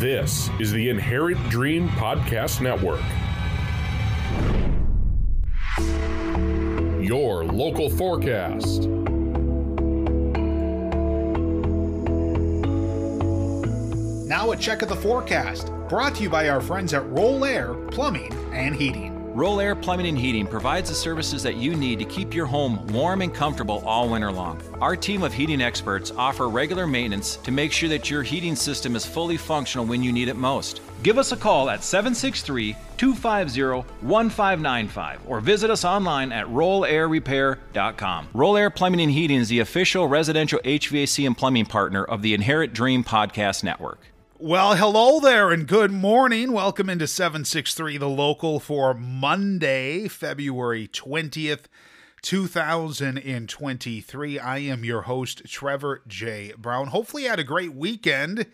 This is the Inherent Dream Podcast Network. Your local forecast. Now a check of the forecast, brought to you by our friends at Roll Air Plumbing and Heating. Roll Air Plumbing and Heating provides the services that you need to keep your home warm and comfortable all winter long. Our team of heating experts offer regular maintenance to make sure that your heating system is fully functional when you need it most. Give us a call at 763 250 1595 or visit us online at rollairrepair.com. Roll Air Plumbing and Heating is the official residential HVAC and plumbing partner of the Inherent Dream Podcast Network. Well, hello there and good morning. Welcome into 763 The Local for Monday, February 20th, 2023. I am your host, Trevor J. Brown. Hopefully, you had a great weekend.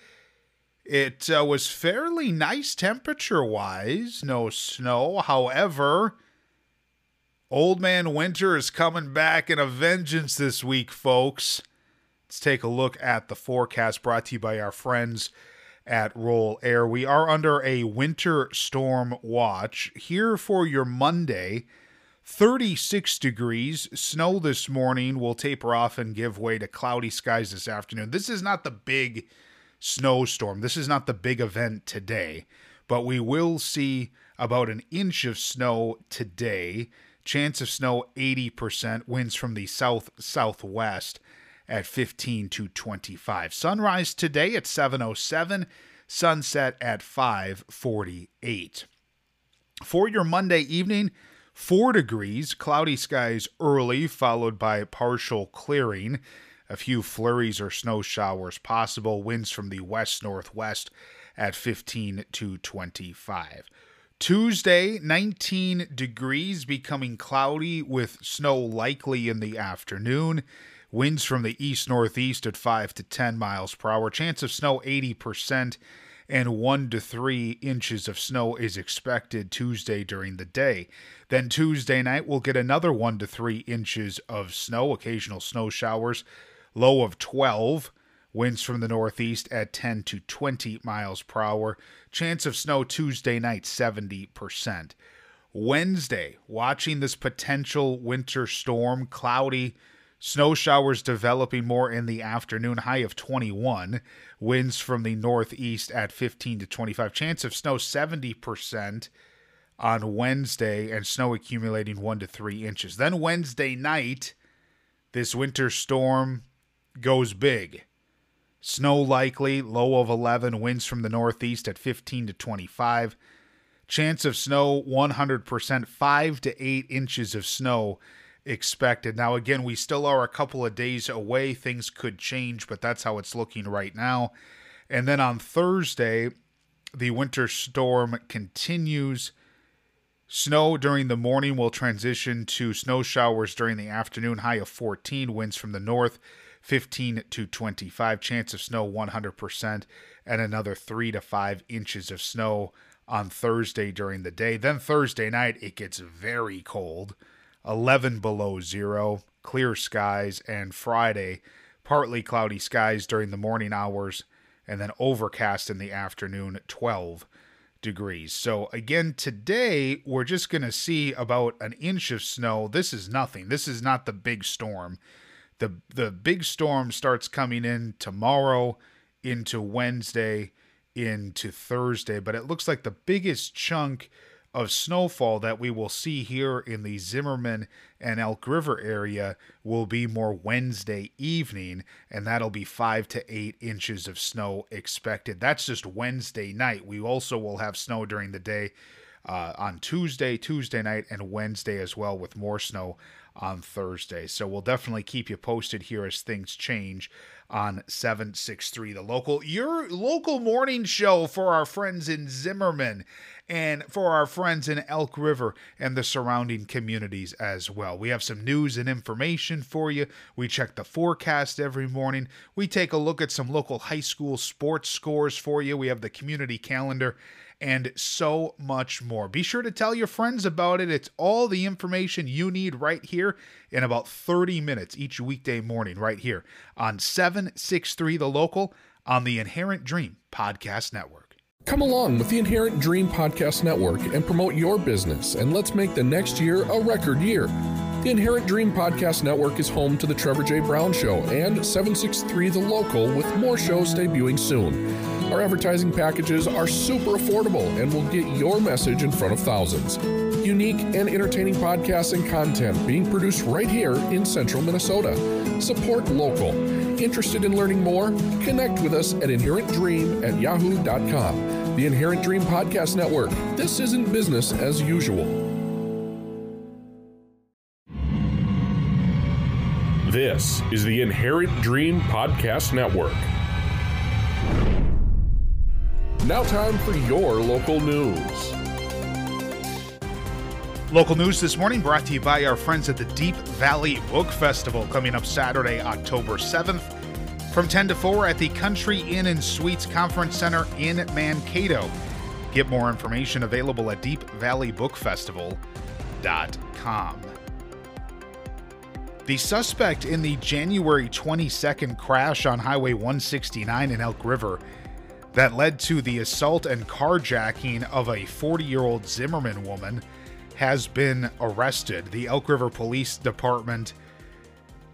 It uh, was fairly nice temperature wise, no snow. However, Old Man Winter is coming back in a vengeance this week, folks. Let's take a look at the forecast brought to you by our friends at Roll Air. We are under a winter storm watch here for your Monday. 36 degrees. Snow this morning will taper off and give way to cloudy skies this afternoon. This is not the big snowstorm. This is not the big event today, but we will see about an inch of snow today. Chance of snow 80%, winds from the south southwest at 15 to 25. Sunrise today at 707, sunset at 548. For your Monday evening, 4 degrees, cloudy skies early, followed by partial clearing. A few flurries or snow showers possible, winds from the west northwest at 15 to 25. Tuesday, 19 degrees, becoming cloudy with snow likely in the afternoon. Winds from the east northeast at 5 to 10 miles per hour. Chance of snow 80%, and 1 to 3 inches of snow is expected Tuesday during the day. Then Tuesday night, we'll get another 1 to 3 inches of snow, occasional snow showers. Low of 12. Winds from the northeast at 10 to 20 miles per hour. Chance of snow Tuesday night 70%. Wednesday, watching this potential winter storm, cloudy, snow showers developing more in the afternoon, high of 21. Winds from the northeast at 15 to 25. Chance of snow 70% on Wednesday, and snow accumulating 1 to 3 inches. Then Wednesday night, this winter storm goes big. Snow likely, low of 11, winds from the northeast at 15 to 25. Chance of snow 100%, 5 to 8 inches of snow expected. Now, again, we still are a couple of days away. Things could change, but that's how it's looking right now. And then on Thursday, the winter storm continues. Snow during the morning will transition to snow showers during the afternoon, high of 14, winds from the north 15 to 25. Chance of snow 100%, and another 3 to 5 inches of snow on Thursday during the day. Then Thursday night, it gets very cold 11 below zero, clear skies, and Friday, partly cloudy skies during the morning hours, and then overcast in the afternoon, 12 degrees. So again, today we're just going to see about an inch of snow. This is nothing. This is not the big storm the the big storm starts coming in tomorrow into Wednesday into Thursday, but it looks like the biggest chunk of snowfall that we will see here in the Zimmerman and Elk River area will be more Wednesday evening, and that'll be five to eight inches of snow expected. That's just Wednesday night. We also will have snow during the day uh, on Tuesday, Tuesday night, and Wednesday as well, with more snow on Thursday. So we'll definitely keep you posted here as things change on 763 The Local, your local morning show for our friends in Zimmerman and for our friends in Elk River and the surrounding communities as well. We have some news and information for you. We check the forecast every morning. We take a look at some local high school sports scores for you. We have the community calendar and so much more. Be sure to tell your friends about it. It's all the information you need right here in about 30 minutes each weekday morning, right here on 763 The Local on the Inherent Dream Podcast Network. Come along with the Inherent Dream Podcast Network and promote your business, and let's make the next year a record year. The Inherent Dream Podcast Network is home to the Trevor J. Brown Show and 763 The Local, with more shows debuting soon. Our advertising packages are super affordable and will get your message in front of thousands. Unique and entertaining podcasts and content being produced right here in central Minnesota. Support local. Interested in learning more? Connect with us at inherentdream at yahoo.com. The Inherent Dream Podcast Network. This isn't business as usual. This is the Inherent Dream Podcast Network. Now, time for your local news. Local news this morning brought to you by our friends at the Deep Valley Book Festival coming up Saturday, October 7th from 10 to 4 at the Country Inn and Suites Conference Center in Mankato. Get more information available at deepvalleybookfestival.com. The suspect in the January 22nd crash on Highway 169 in Elk River that led to the assault and carjacking of a 40 year old Zimmerman woman has been arrested. The Elk River Police Department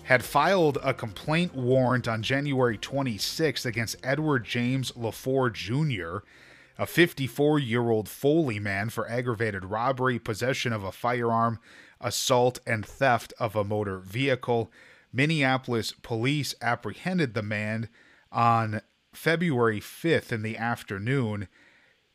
had filed a complaint warrant on January 26th against Edward James LaFour Jr., a 54 year old Foley man, for aggravated robbery, possession of a firearm, assault, and theft of a motor vehicle. Minneapolis police apprehended the man on February 5th in the afternoon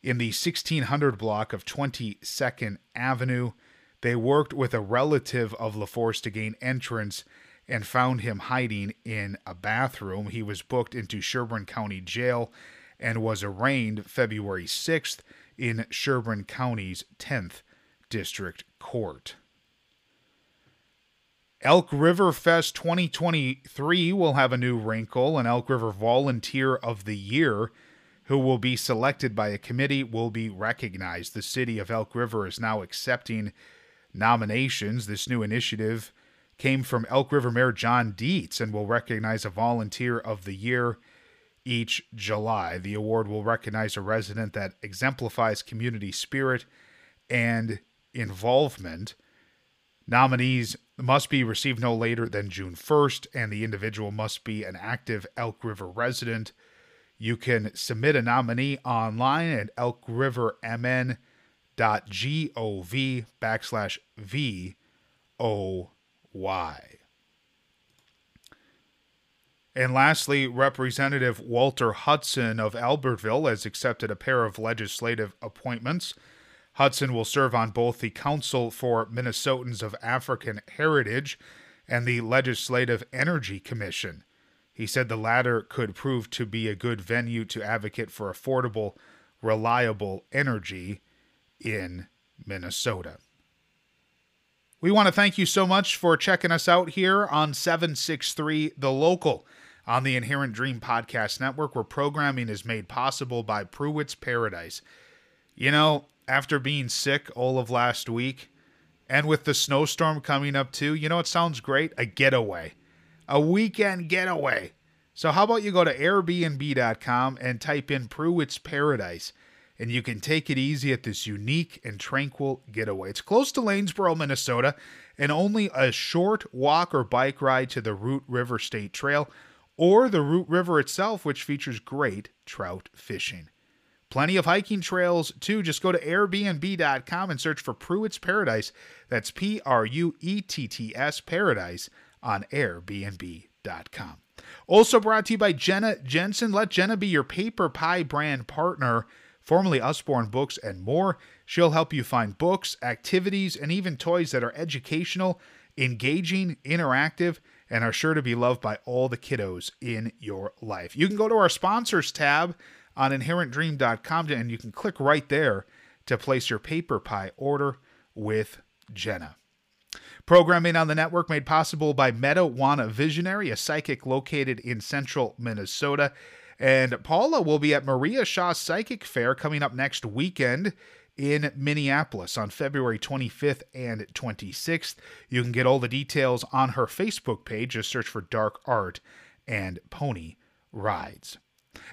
in the 1600 block of 22nd Avenue. They worked with a relative of LaForce to gain entrance and found him hiding in a bathroom. He was booked into Sherburne County Jail and was arraigned February 6th in Sherburne County's 10th District Court. Elk River Fest 2023 will have a new wrinkle. An Elk River Volunteer of the Year, who will be selected by a committee, will be recognized. The city of Elk River is now accepting nominations. This new initiative came from Elk River Mayor John Dietz and will recognize a volunteer of the year each July. The award will recognize a resident that exemplifies community spirit and involvement. Nominees must be received no later than June 1st, and the individual must be an active Elk River resident. You can submit a nominee online at elkrivermn.gov backslash VO why. And lastly, Representative Walter Hudson of Albertville has accepted a pair of legislative appointments. Hudson will serve on both the Council for Minnesotans of African Heritage and the Legislative Energy Commission. He said the latter could prove to be a good venue to advocate for affordable, reliable energy in Minnesota. We want to thank you so much for checking us out here on 763 The Local on the Inherent Dream Podcast Network, where programming is made possible by Pruett's Paradise. You know, after being sick all of last week, and with the snowstorm coming up too, you know it sounds great? A getaway. A weekend getaway. So how about you go to airbnb.com and type in Pruett's Paradise and you can take it easy at this unique and tranquil getaway. It's close to Lanesboro, Minnesota, and only a short walk or bike ride to the Root River State Trail or the Root River itself, which features great trout fishing. Plenty of hiking trails too. Just go to Airbnb.com and search for Pruett's Paradise. That's P R U E T T S Paradise on Airbnb.com. Also brought to you by Jenna Jensen. Let Jenna be your PaperPie brand partner formerly Usborne Books, and more. She'll help you find books, activities, and even toys that are educational, engaging, interactive, and are sure to be loved by all the kiddos in your life. You can go to our sponsors tab on inherentdream.com and you can click right there to place your PaperPie order with Jenna. Programming on the network made possible by Meadowana Visionary, a psychic located in central Minnesota. And Paula will be at Maria Shaw Psychic Fair coming up next weekend in Minneapolis on February 25th and 26th. You can get all the details on her Facebook page. Just search for Dark Art and Pony Rides.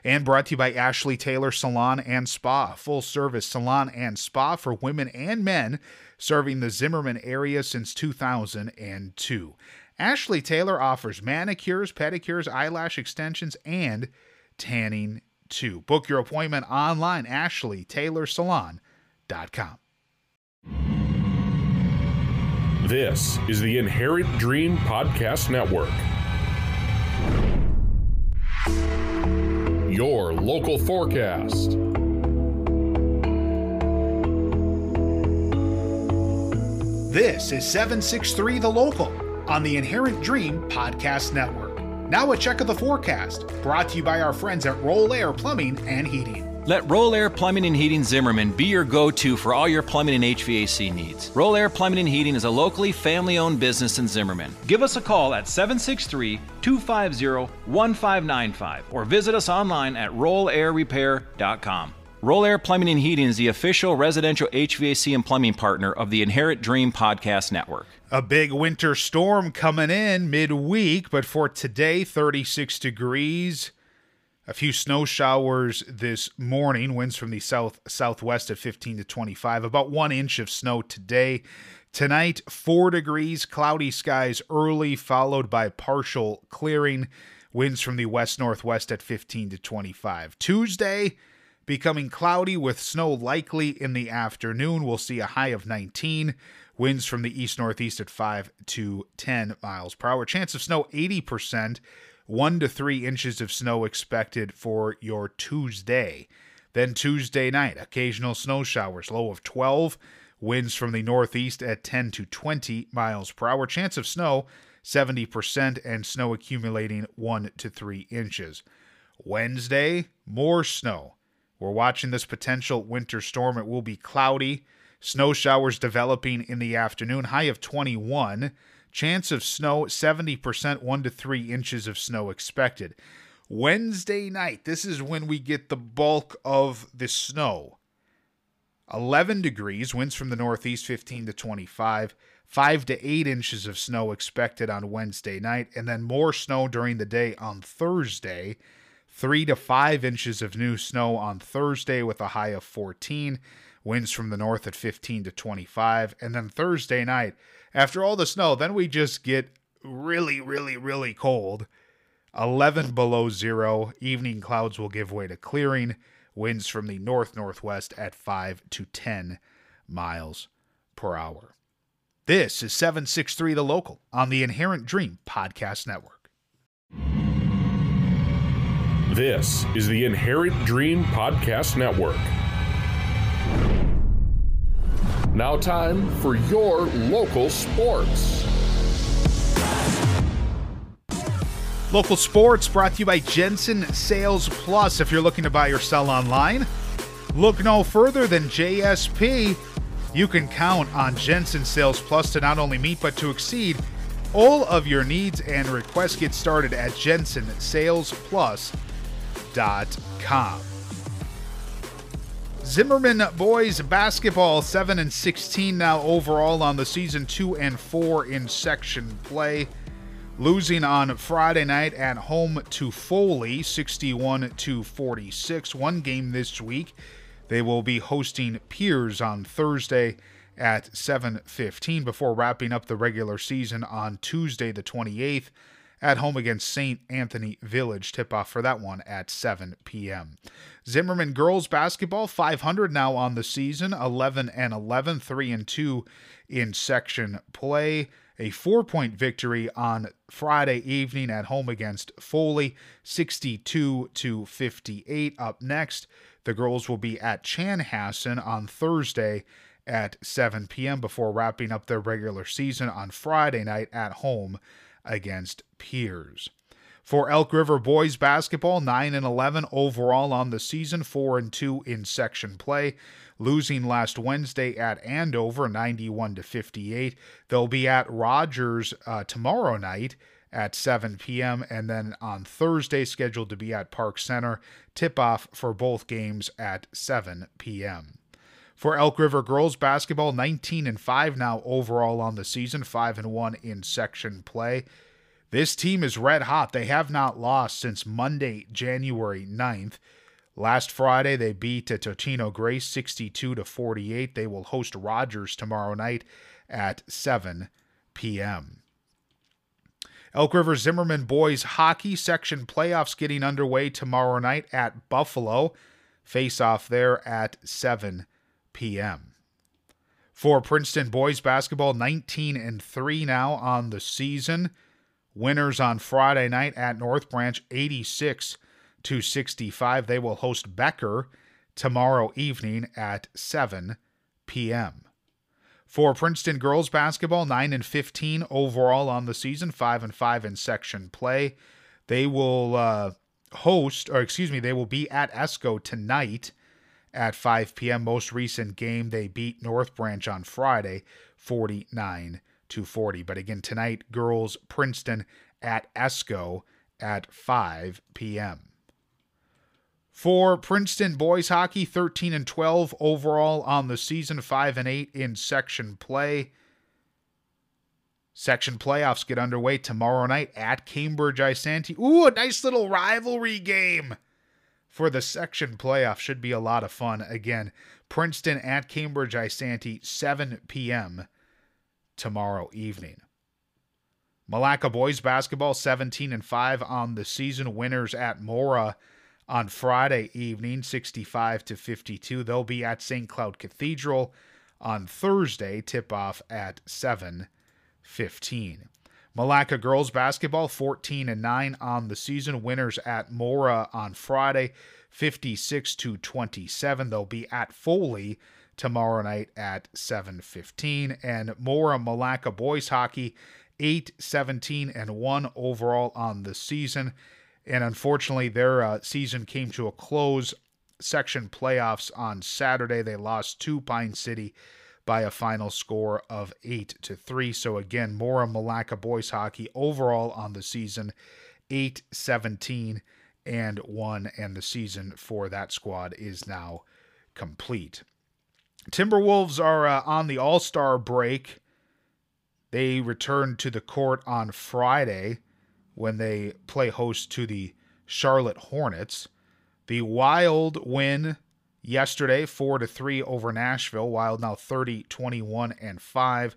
And brought to you by Ashley Taylor Salon and Spa, full service salon and spa for women and men, serving the Zimmerman area since 2002. Ashley Taylor offers manicures, pedicures, eyelash extensions, and tanning too. Book your appointment online, ashleytaylorsalon.com. This is the Inherent Dream Podcast Network. Your local forecast. This is 763 The Local on the Inherent Dream Podcast Network. Now, a check of the forecast brought to you by our friends at Roll Air Plumbing and Heating. Let Roll Air Plumbing and Heating Zimmerman be your go to for all your plumbing and HVAC needs. Roll Air Plumbing and Heating is a locally family owned business in Zimmerman. Give us a call at 763 250 1595 or visit us online at rollairrepair.com. Roll Air Plumbing and Heating is the official residential HVAC and plumbing partner of the Inherent Dream Podcast Network. A big winter storm coming in midweek, but for today, 36 degrees. A few snow showers this morning, winds from the south southwest at 15 to 25, about one inch of snow today. Tonight, 4 degrees, cloudy skies early, followed by partial clearing, winds from the west northwest at 15 to 25. Tuesday, becoming cloudy with snow likely in the afternoon. We'll see a high of 19. Winds from the east northeast at 5 to 10 miles per hour. Chance of snow 80% one to three inches of snow expected for your Tuesday. Then Tuesday night, occasional snow showers, low of 12. Winds from the northeast at 10 to 20 miles per hour. Chance of snow 70% and snow accumulating 1 to 3 inches. Wednesday, more snow. We're watching this potential winter storm. It will be cloudy. Snow showers developing in the afternoon, high of 21. Chance of snow 70%, 1 to 3 inches of snow expected. Wednesday night, this is when we get the bulk of the snow. 11 degrees, winds from the northeast 15 to 25. 5 to 8 inches of snow expected on Wednesday night, and then more snow during the day on Thursday. 3 to 5 inches of new snow on Thursday with a high of 14. Winds from the north at 15 to 25. And then Thursday night, after all the snow, then we just get really, really, really cold. 11 below zero. Evening clouds will give way to clearing. Winds from the north northwest at 5 to 10 miles per hour. This is 763 The Local on the Inherent Dream Podcast Network. This is the Inherent Dream Podcast Network. Now, time for your local sports. Local sports brought to you by Jensen Sales Plus. If you're looking to buy or sell online, look no further than JSP. You can count on Jensen Sales Plus to not only meet but to exceed all of your needs and requests. Get started at jensensalesplus.com. Zimmerman boys basketball 7 and 16 now overall on the season 2 and 4 in section play. Losing on Friday night at home to Foley 61 to 46. One game this week. They will be hosting Pierz on Thursday at 7:15 before wrapping up the regular season on Tuesday the 28th at home against St. Anthony Village. Tip off for that one at 7 p.m. Zimmerman girls basketball 500 now on the season, 11 and 11, 3 and 2 in section play. A four point victory on Friday evening at home against Foley, 62 to 58. Up next, the girls will be at Chanhassen on Thursday at 7 p.m. before wrapping up their regular season on Friday night at home against Pierz. For Elk River boys basketball, 9 and 11 overall on the season, 4 and 2 in section play. Losing last Wednesday at Andover, 91 to 58. They'll be at Rogers uh, tomorrow night at 7 p.m. and then on Thursday scheduled to be at Park Center. Tip off for both games at 7 p.m. For Elk River girls basketball, 19 and 5 now overall on the season, 5 and 1 in section play. This team is red hot. They have not lost since Monday, January 9th. Last Friday, they beat Totino Grace 62 to 48. They will host Rogers tomorrow night at 7 p.m. Elk River Zimmerman boys hockey section playoffs getting underway tomorrow night at Buffalo. Face off there at 7 p.m. For Princeton boys basketball, 19 and 3 now on the season. Winners on Friday night at North Branch, 86 to 65. They will host Becker tomorrow evening at 7 p.m. For Princeton girls basketball, 9 and 15 overall on the season, 5 and 5 in section play. They will uh, host, or excuse me, they will be at ESCO tonight at 5 p.m. Most recent game, they beat North Branch on Friday, 49 to 40. But again, tonight, girls Princeton at ESCO at 5 p.m. For Princeton boys hockey, 13 and 12 overall on the season, 5 and 8 in section play. Section playoffs get underway tomorrow night at Cambridge Isanti. Ooh, a nice little rivalry game for the section playoff. Should be a lot of fun. Again, Princeton at Cambridge Isanti, 7 p.m. tomorrow evening. Milaca boys basketball, 17 and 5 on the season. Winners at Mora on Friday evening, 65 to 52. They'll be at St. Cloud Cathedral on Thursday, tip off at 7:15. Milaca girls basketball 14 and 9 on the season. Winners at Mora on Friday, 56 to 27. They'll be at Foley tomorrow night at 7:15 and Mora Milaca boys hockey 8 17 and 1 overall on the season and unfortunately, their uh, season came to a close. Section playoffs on Saturday, they lost to Pine City by a final score of eight to three. So again, Mora Milaca boys hockey overall on the season, 8 17 and 1, and the season for that squad is now complete. Timberwolves are uh, on the All Star break. They return to the court on Friday when they play host to the Charlotte Hornets. The Wild win yesterday 4 to 3 over Nashville. Wild now 30 21 and 5.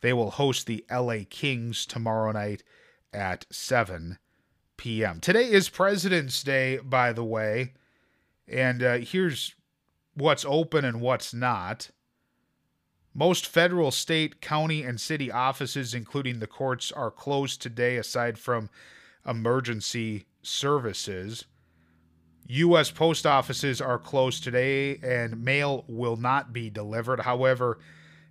They will host the LA Kings tomorrow night at 7 p.m. Today is President's Day, by the way. And uh, here's what's open and what's not. Most federal, state, county, and city offices, including the courts, are closed today aside from emergency services. U.S. post offices are closed today and mail will not be delivered. However,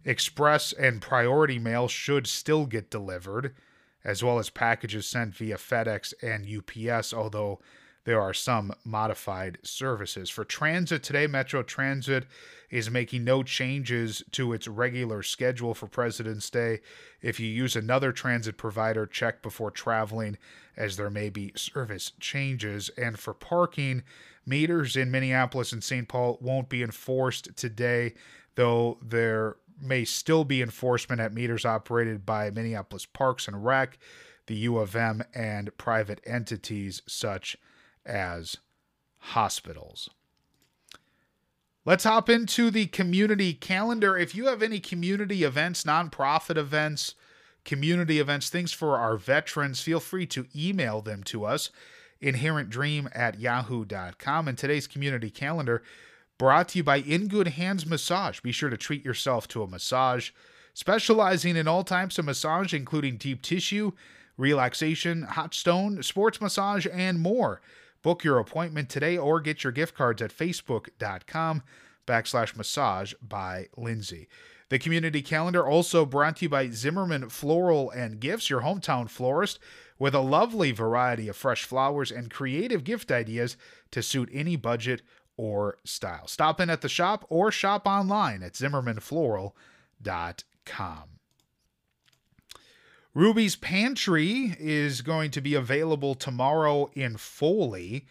express and priority mail should still get delivered, as well as packages sent via FedEx and UPS, although there are some modified services. For transit today, Metro Transit is making no changes to its regular schedule for President's Day. If you use another transit provider, check before traveling as there may be service changes. And for parking, meters in Minneapolis and St. Paul won't be enforced today, though there may still be enforcement at meters operated by Minneapolis Parks and Rec, the U of M, and private entities such as hospitals. Let's hop into the community calendar. If you have any community events, nonprofit events, community events, things for our veterans, feel free to email them to us, inherentdream at yahoo.com. And today's community calendar brought to you by In Good Hands Massage. Be sure to treat yourself to a massage, specializing in all types of massage, including deep tissue, relaxation, hot stone, sports massage, and more. Book your appointment today or get your gift cards at facebook.com backslash massage by Lindsay. The community calendar also brought to you by Zimmerman Floral and Gifts, your hometown florist, with a lovely variety of fresh flowers and creative gift ideas to suit any budget or style. Stop in at the shop or shop online at zimmermanfloral.com. Ruby's Pantry is going to be available tomorrow in Foley.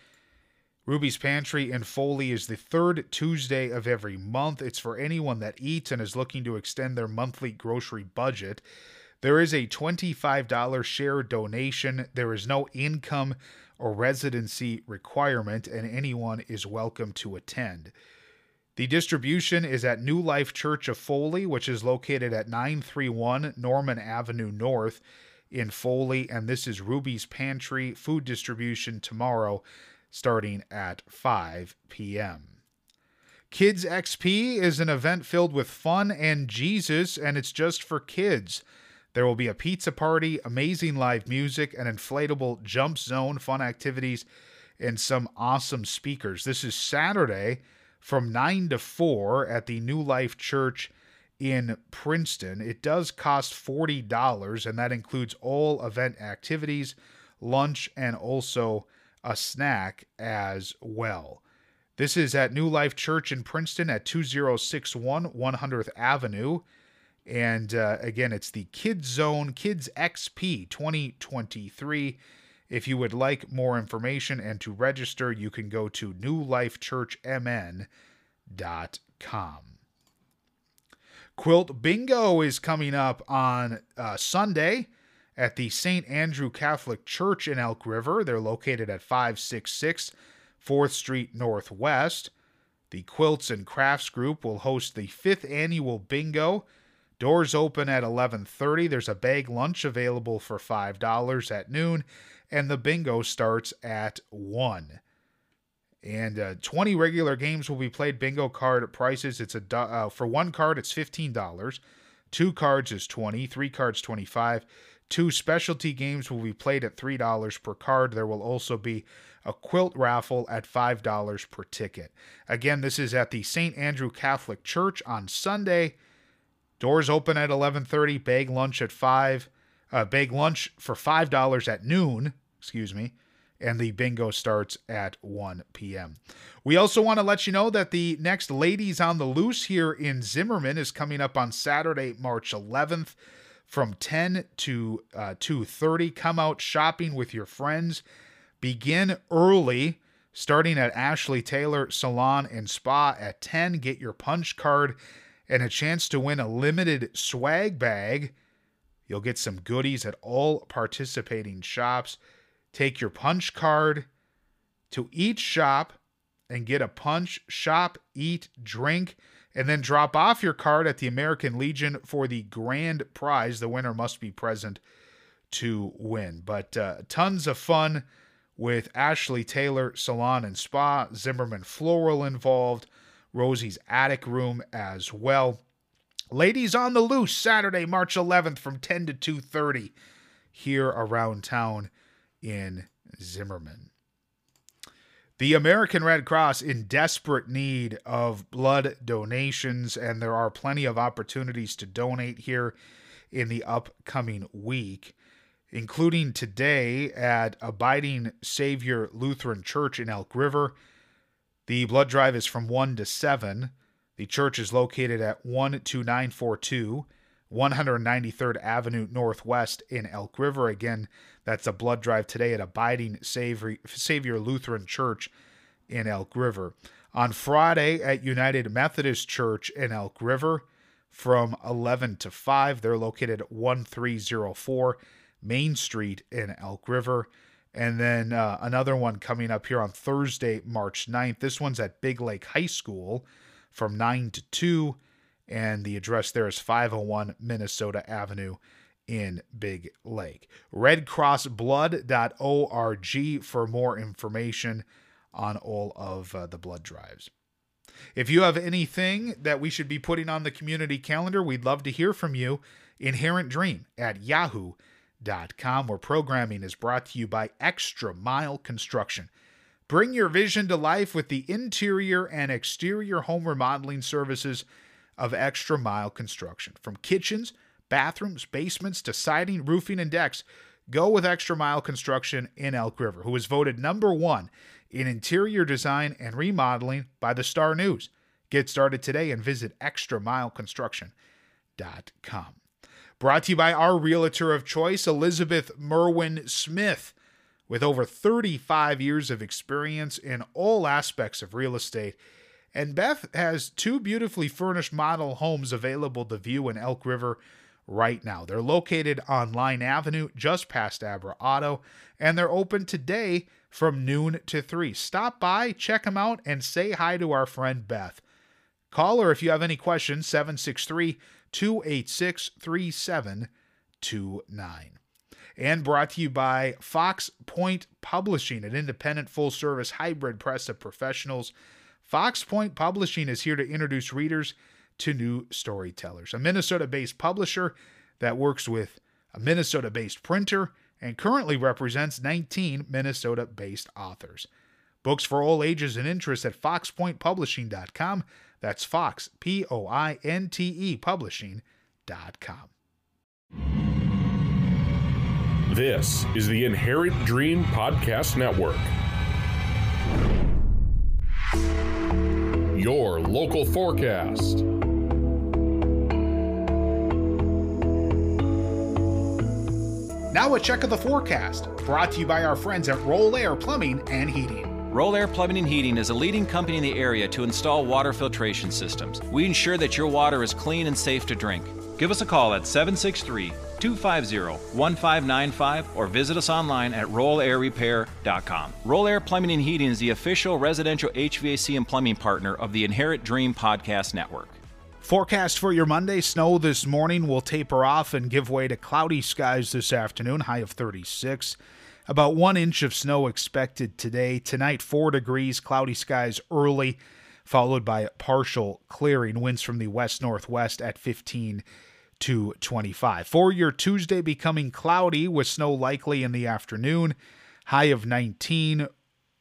Ruby's Pantry in Foley is the third Tuesday of every month. It's for anyone that eats and is looking to extend their monthly grocery budget. There is a $25 share donation. There is no income or residency requirement, and anyone is welcome to attend. The distribution is at New Life Church of Foley, which is located at 931 Norman Avenue North in Foley, and this is Ruby's Pantry food distribution tomorrow starting at 5 p.m. Kids XP is an event filled with fun and Jesus, and it's just for kids. There will be a pizza party, amazing live music, an inflatable jump zone, fun activities, and some awesome speakers. This is Saturday from 9 to 4 at the New Life Church in Princeton. It does cost $40, and that includes all event activities, lunch, and also a snack as well. This is at New Life Church in Princeton at 2061 100th Avenue. And uh, again, it's the Kids Zone Kids XP 2023. If you would like more information and to register, you can go to newlifechurchmn.com. Quilt Bingo is coming up on uh, Sunday at the St. Andrew Catholic Church in Elk River. They're located at 566 4th Street Northwest. The Quilts and Crafts Group will host the fifth annual bingo Doors open at 11:30. There's a bag lunch available for $5 at noon and the bingo starts at 1. And uh, 20 regular games will be played bingo card prices. It's a uh, for one card it's $15. Two cards is 20, three cards 25. Two specialty games will be played at $3 per card. There will also be a quilt raffle at $5 per ticket. Again, this is at the St. Andrew Catholic Church on Sunday. Doors open at 11:30, bag lunch at 5, uh, bag lunch for $5 at noon, excuse me, and the bingo starts at 1 p.m. We also want to let you know that the next Ladies on the Loose here in Zimmerman is coming up on Saturday, March 11th from 10 to uh, 2:30. Come out shopping with your friends. Begin early starting at Ashley Taylor Salon and Spa at 10. Get your punch card and a chance to win a limited swag bag. You'll get some goodies at all participating shops. Take your punch card to each shop and get a punch, shop, eat, drink, and then drop off your card at the American Legion for the grand prize. The winner must be present to win. But uh, tons of fun with Ashley Taylor Salon and Spa, Zimmerman Floral involved. Rosie's Attic Room as well. Ladies on the Loose, Saturday, March 11th from 10 to 2.30 here around town in Zimmerman. The American Red Cross in desperate need of blood donations, and there are plenty of opportunities to donate here in the upcoming week, including today at Abiding Savior Lutheran Church in Elk River. The blood drive is from 1 to 7. The church is located at 12942 193rd Avenue Northwest in Elk River. Again, that's a blood drive today at Abiding Savior Lutheran Church in Elk River. On Friday at United Methodist Church in Elk River from 11 to 5. They're located at 1304 Main Street in Elk River. And then uh, another one coming up here on Thursday, March 9th. This one's at Big Lake High School from 9 to 2. And the address there is 501 Minnesota Avenue in Big Lake. RedCrossBlood.org for more information on all of uh, the blood drives. If you have anything that we should be putting on the community calendar, we'd love to hear from you. Inherent Dream at Yahoo com, where programming is brought to you by Extra Mile Construction. Bring your vision to life with the interior and exterior home remodeling services of Extra Mile Construction. From kitchens, bathrooms, basements to siding, roofing, and decks, go with Extra Mile Construction in Elk River, who was voted number one in interior design and remodeling by the Star News. Get started today and visit extramileconstruction.com. Brought to you by our realtor of choice, Elizabeth Merwin Smith. With over 35 years of experience in all aspects of real estate, and Beth has two beautifully furnished model homes available to view in Elk River right now. They're located on Line Avenue, just past Abra Auto, and they're open today from noon to 3. Stop by, check them out, and say hi to our friend Beth. Call her if you have any questions, 763 286 3729. And brought to you by Fox Pointe Publishing, an independent full service hybrid press of professionals. Fox Pointe Publishing is here to introduce readers to new storytellers. A Minnesota based publisher that works with a Minnesota based printer and currently represents 19 Minnesota based authors. Books for all ages and interests at foxpointepublishing.com. That's Fox, P O I N T E, publishing.com. This is the Inherent Dream Podcast Network. Your local forecast. Now, a check of the forecast, brought to you by our friends at Roll Air Plumbing and Heating. Roll Air Plumbing and Heating is a leading company in the area to install water filtration systems. We ensure that your water is clean and safe to drink. Give us a call at 763 250 1595 or visit us online at rollairrepair.com. Roll Air Plumbing and Heating is the official residential HVAC and plumbing partner of the Inherent Dream Podcast Network. Forecast for your Monday snow this morning will taper off and give way to cloudy skies this afternoon, high of 36. About one inch of snow expected today. Tonight, 4 degrees, cloudy skies early, followed by partial clearing. Winds from the west northwest at 15 to 25. For your Tuesday, becoming cloudy with snow likely in the afternoon, high of 19.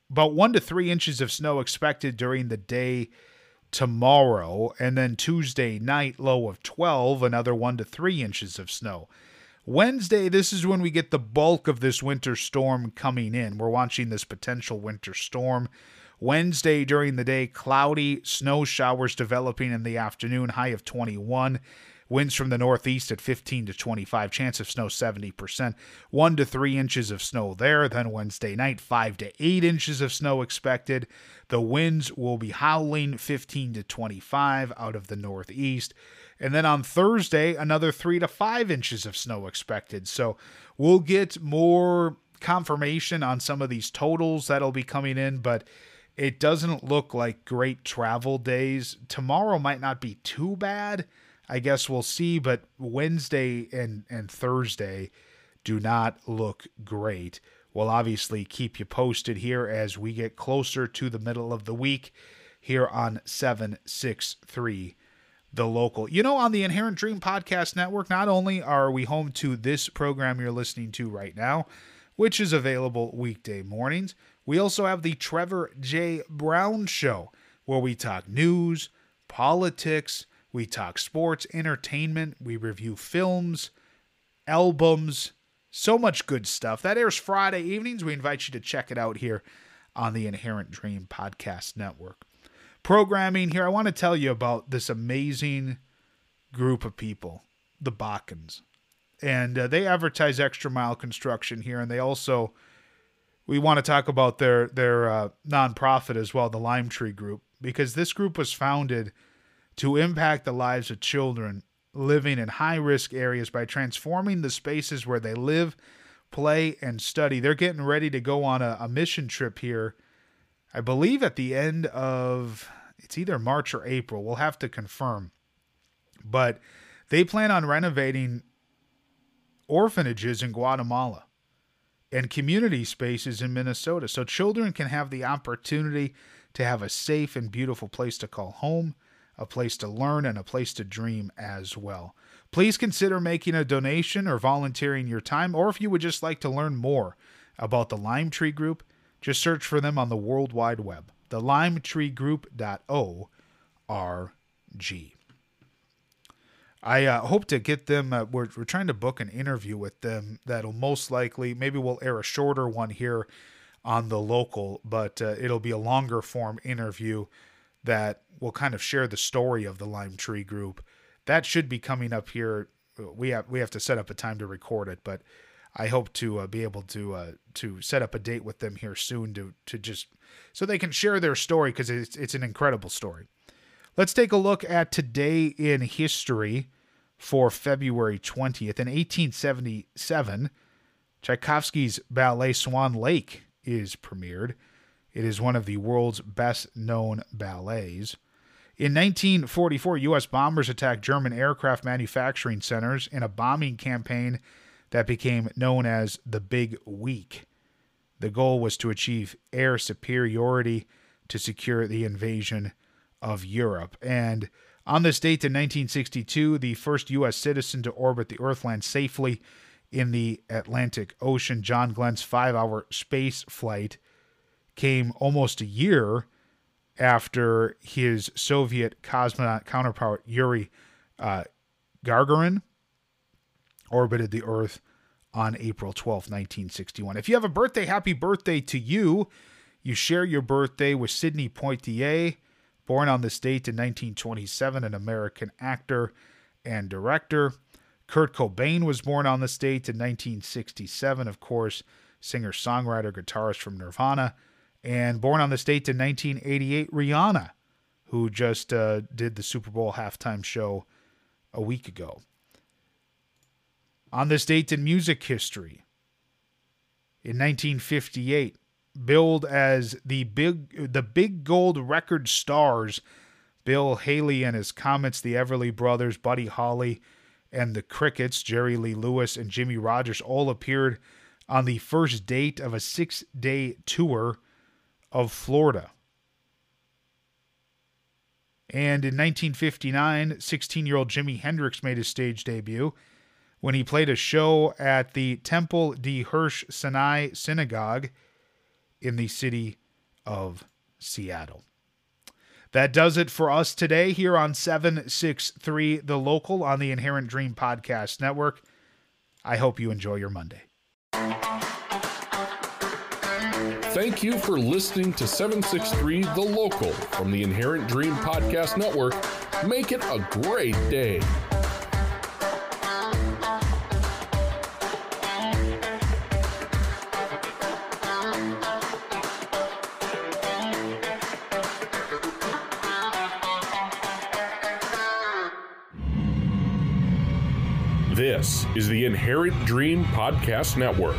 About 1 to 3 inches of snow expected during the day tomorrow, and then Tuesday night, low of 12, another 1 to 3 inches of snow. Wednesday, this is when we get the bulk of this winter storm coming in. We're watching this potential winter storm. Wednesday during the day, cloudy, snow showers developing in the afternoon, high of 21. Winds from the northeast at 15 to 25. Chance of snow 70%. 1 to 3 inches of snow there. Then Wednesday night, 5 to 8 inches of snow expected. The winds will be howling 15 to 25 out of the northeast. And then on Thursday, another 3 to 5 inches of snow expected. So we'll get more confirmation on some of these totals that'll be coming in, but it doesn't look like great travel days. Tomorrow might not be too bad. I guess we'll see. But Wednesday and, and Thursday do not look great. We'll obviously keep you posted here as we get closer to the middle of the week here on 763 the local. You know, on the Inherent Dream Podcast Network, not only are we home to this program you're listening to right now, which is available weekday mornings, we also have the Trevor J. Brown Show, where we talk news, politics, we talk sports, entertainment, we review films, albums, so much good stuff. That airs Friday evenings. We invite you to check it out here on the Inherent Dream Podcast Network. Programming here, I want to tell you about this amazing group of people, the Bakkens. And uh, they advertise extra mile construction here, and they also we want to talk about their their uh, nonprofit as well, the Lime Tree Group, because this group was founded to impact the lives of children living in high risk areas by transforming the spaces where they live, play, and study. They're getting ready to go on a, a mission trip here, I believe at the end of it's either March or April. We'll have to confirm. But they plan on renovating orphanages in Guatemala and community spaces in Minnesota so children can have the opportunity to have a safe and beautiful place to call home a place to learn, and a place to dream as well. Please consider making a donation or volunteering your time, or if you would just like to learn more about the Lime Tree Group, just search for them on the World Wide Web, the limetreegroup.org. I uh, hope to get them. Uh, we're, we're trying to book an interview with them that'll most likely, maybe we'll air a shorter one here on the local, but uh, it'll be a longer form interview that will kind of share the story of the Lime Tree Group. That should be coming up here. We have we have to set up a time to record it, but I hope to uh, be able to uh, to set up a date with them here soon to to just so they can share their story because it's it's an incredible story. Let's take a look at today in history. for February 20th. In 1877, Tchaikovsky's ballet Swan Lake is premiered. It is one of the world's best known ballets. In 1944, U.S. bombers attacked German aircraft manufacturing centers in a bombing campaign that became known as the Big Week. The goal was to achieve air superiority to secure the invasion of Europe. And on this date in 1962, the first U.S. citizen to orbit the Earthland safely in the Atlantic Ocean, John Glenn's five hour space flight, came almost a year after his Soviet cosmonaut counterpart Yuri uh, Gagarin orbited the Earth on April 12, 1961. If you have a birthday, happy birthday to you. You share your birthday with Sidney Poitier, born on this date in 1927, an American actor and director. Kurt Cobain was born on this date in 1967, of course, singer, songwriter, guitarist from Nirvana. And born on this date in 1988, Rihanna, who just uh, did the Super Bowl halftime show a week ago. On this date in music history, in 1958, billed as the big the big gold record stars, Bill Haley and his Comets, the Everly Brothers, Buddy Holly, and the Crickets, Jerry Lee Lewis and Jimmie Rodgers, all appeared on the first date of a six-day tour of Florida. And in 1959, 16 year old Jimi Hendrix made his stage debut when he played a show at the Temple de Hirsch Sinai Synagogue in the city of Seattle. That does it for us today here on 763 The Local on the Inherent Dream Podcast Network. I hope you enjoy your Monday. Thank you for listening to 763 The Local from the Inherent Dream Podcast Network. Make it a great day. This is the Inherent Dream Podcast Network.